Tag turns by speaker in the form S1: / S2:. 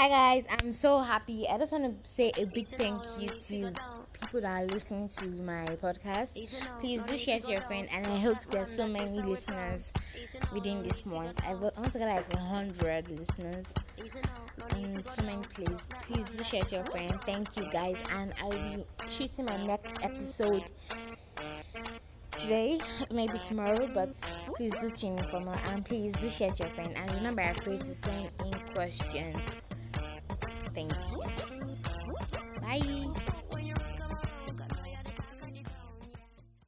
S1: Hi guys, I'm so happy. I just want to say a big thank you to people that are listening to my podcast. Please do share to your friend, and I hope to get so many listeners within this month. I want to get like hundred listeners and so many please. Please do share to your friend. Thank you guys, and I'll be shooting my next episode today, maybe tomorrow, but please do tune in for more and please do share to your friend and do not be afraid to send in questions. Thank you.